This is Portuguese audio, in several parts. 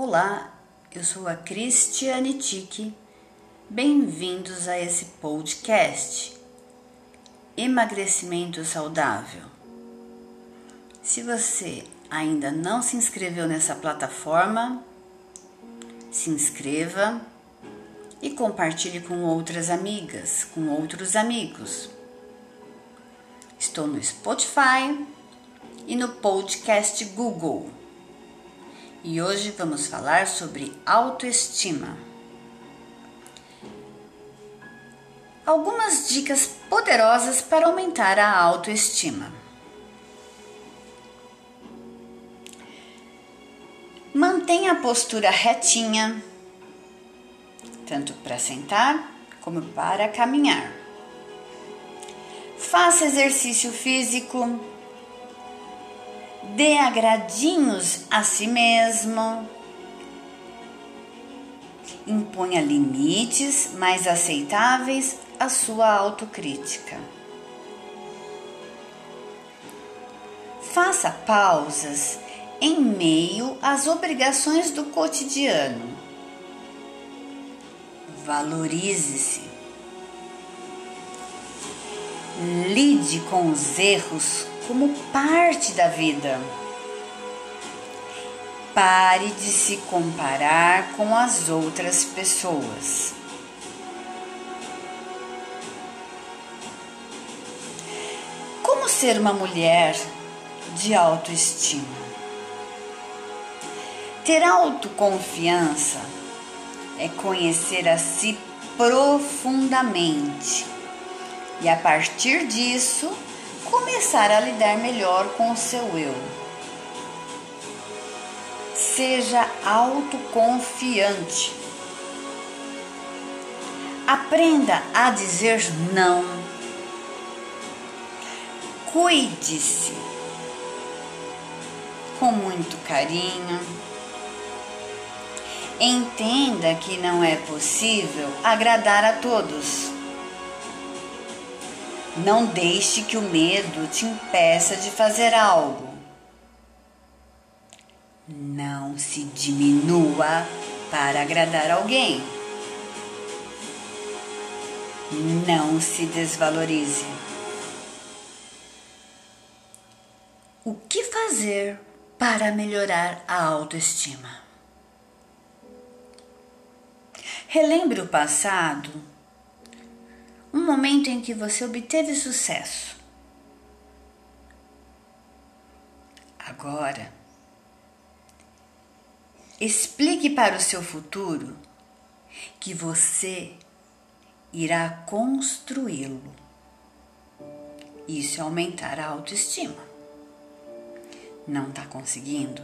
Olá, eu sou a Cristiane Tique. Bem-vindos a esse podcast Emagrecimento Saudável. Se você ainda não se inscreveu nessa plataforma, se inscreva e compartilhe com outras amigas, com outros amigos. Estou no Spotify e no podcast Google. E hoje vamos falar sobre autoestima. Algumas dicas poderosas para aumentar a autoestima. Mantenha a postura retinha, tanto para sentar como para caminhar. Faça exercício físico. Dê agradinhos a si mesmo. Imponha limites mais aceitáveis à sua autocrítica. Faça pausas em meio às obrigações do cotidiano Valorize-se. Lide com os erros como parte da vida. Pare de se comparar com as outras pessoas. Como ser uma mulher de autoestima? Ter autoconfiança é conhecer a si profundamente e a partir disso começar a lidar melhor com o seu eu. Seja autoconfiante. Aprenda a dizer não. Cuide-se com muito carinho Entenda que não é possível agradar a todos. Não deixe que o medo te impeça de fazer algo. Não se diminua para agradar alguém. Não se desvalorize. O que fazer para melhorar a autoestima? Relembre o passado, um momento em que você obteve sucesso. Agora, explique para o seu futuro que você irá construí-lo. Isso é aumentar a autoestima. Não está conseguindo?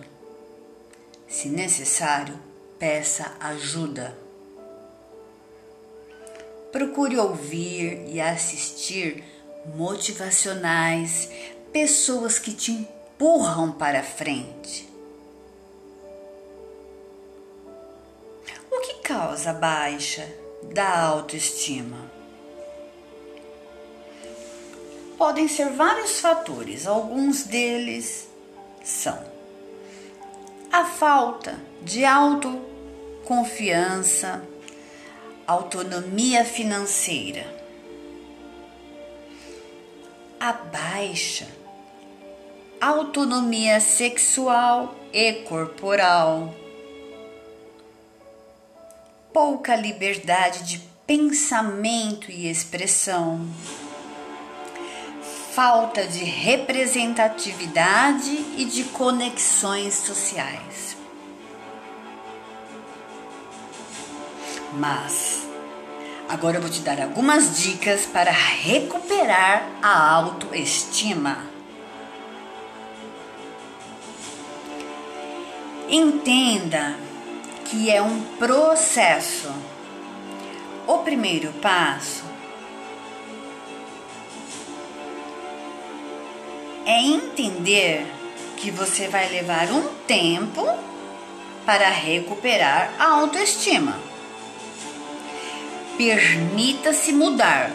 Se necessário, peça ajuda. Procure ouvir e assistir motivacionais, pessoas que te empurram para frente. O que causa baixa da autoestima? Podem ser vários fatores, alguns deles são a falta de autoconfiança, autonomia financeira. A baixa autonomia sexual e corporal. Pouca liberdade de pensamento e expressão. Falta de representatividade e de conexões sociais. Mas agora eu vou te dar algumas dicas para recuperar a autoestima. Entenda que é um processo. O primeiro passo é entender que você vai levar um tempo para recuperar a autoestima. Permita-se mudar.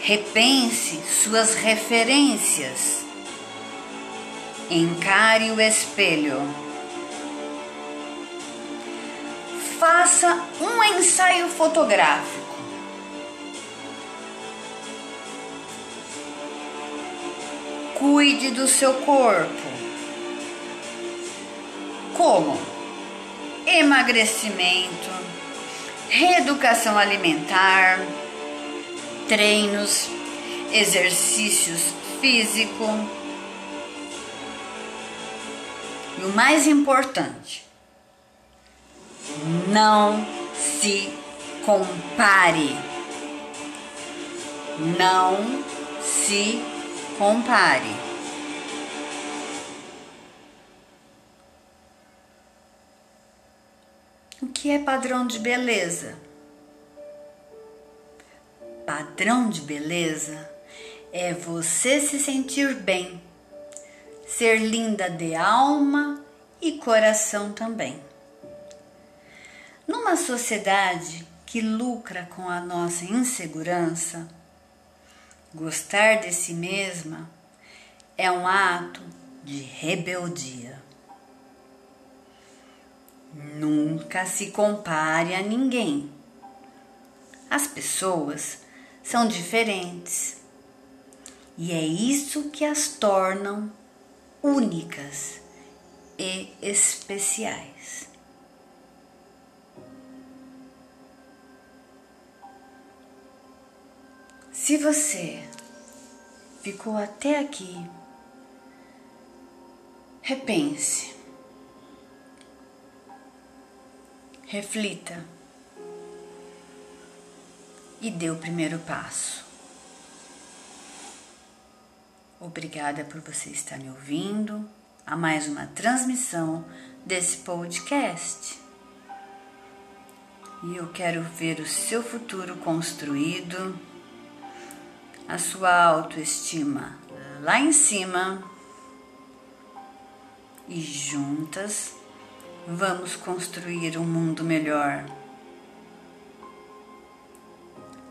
Repense suas referências. Encare o espelho. faça um ensaio fotográfico. Cuide do seu corpo. Como? Emagrecimento, reeducação alimentar, treinos, exercícios físicos. E o mais importante, não se compare. Não se compare. Que é padrão de beleza? Padrão de beleza é você se sentir bem, ser linda de alma e coração também. Numa sociedade que lucra com a nossa insegurança, gostar de si mesma é um ato de rebeldia. Nunca se compare a ninguém. As pessoas são diferentes e é isso que as tornam únicas e especiais. Se você ficou até aqui, repense, reflita e dê o primeiro passo. Obrigada por você estar me ouvindo a mais uma transmissão desse podcast. E eu quero ver o seu futuro construído a sua autoestima lá em cima e juntas vamos construir um mundo melhor.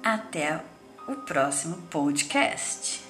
Até o próximo podcast.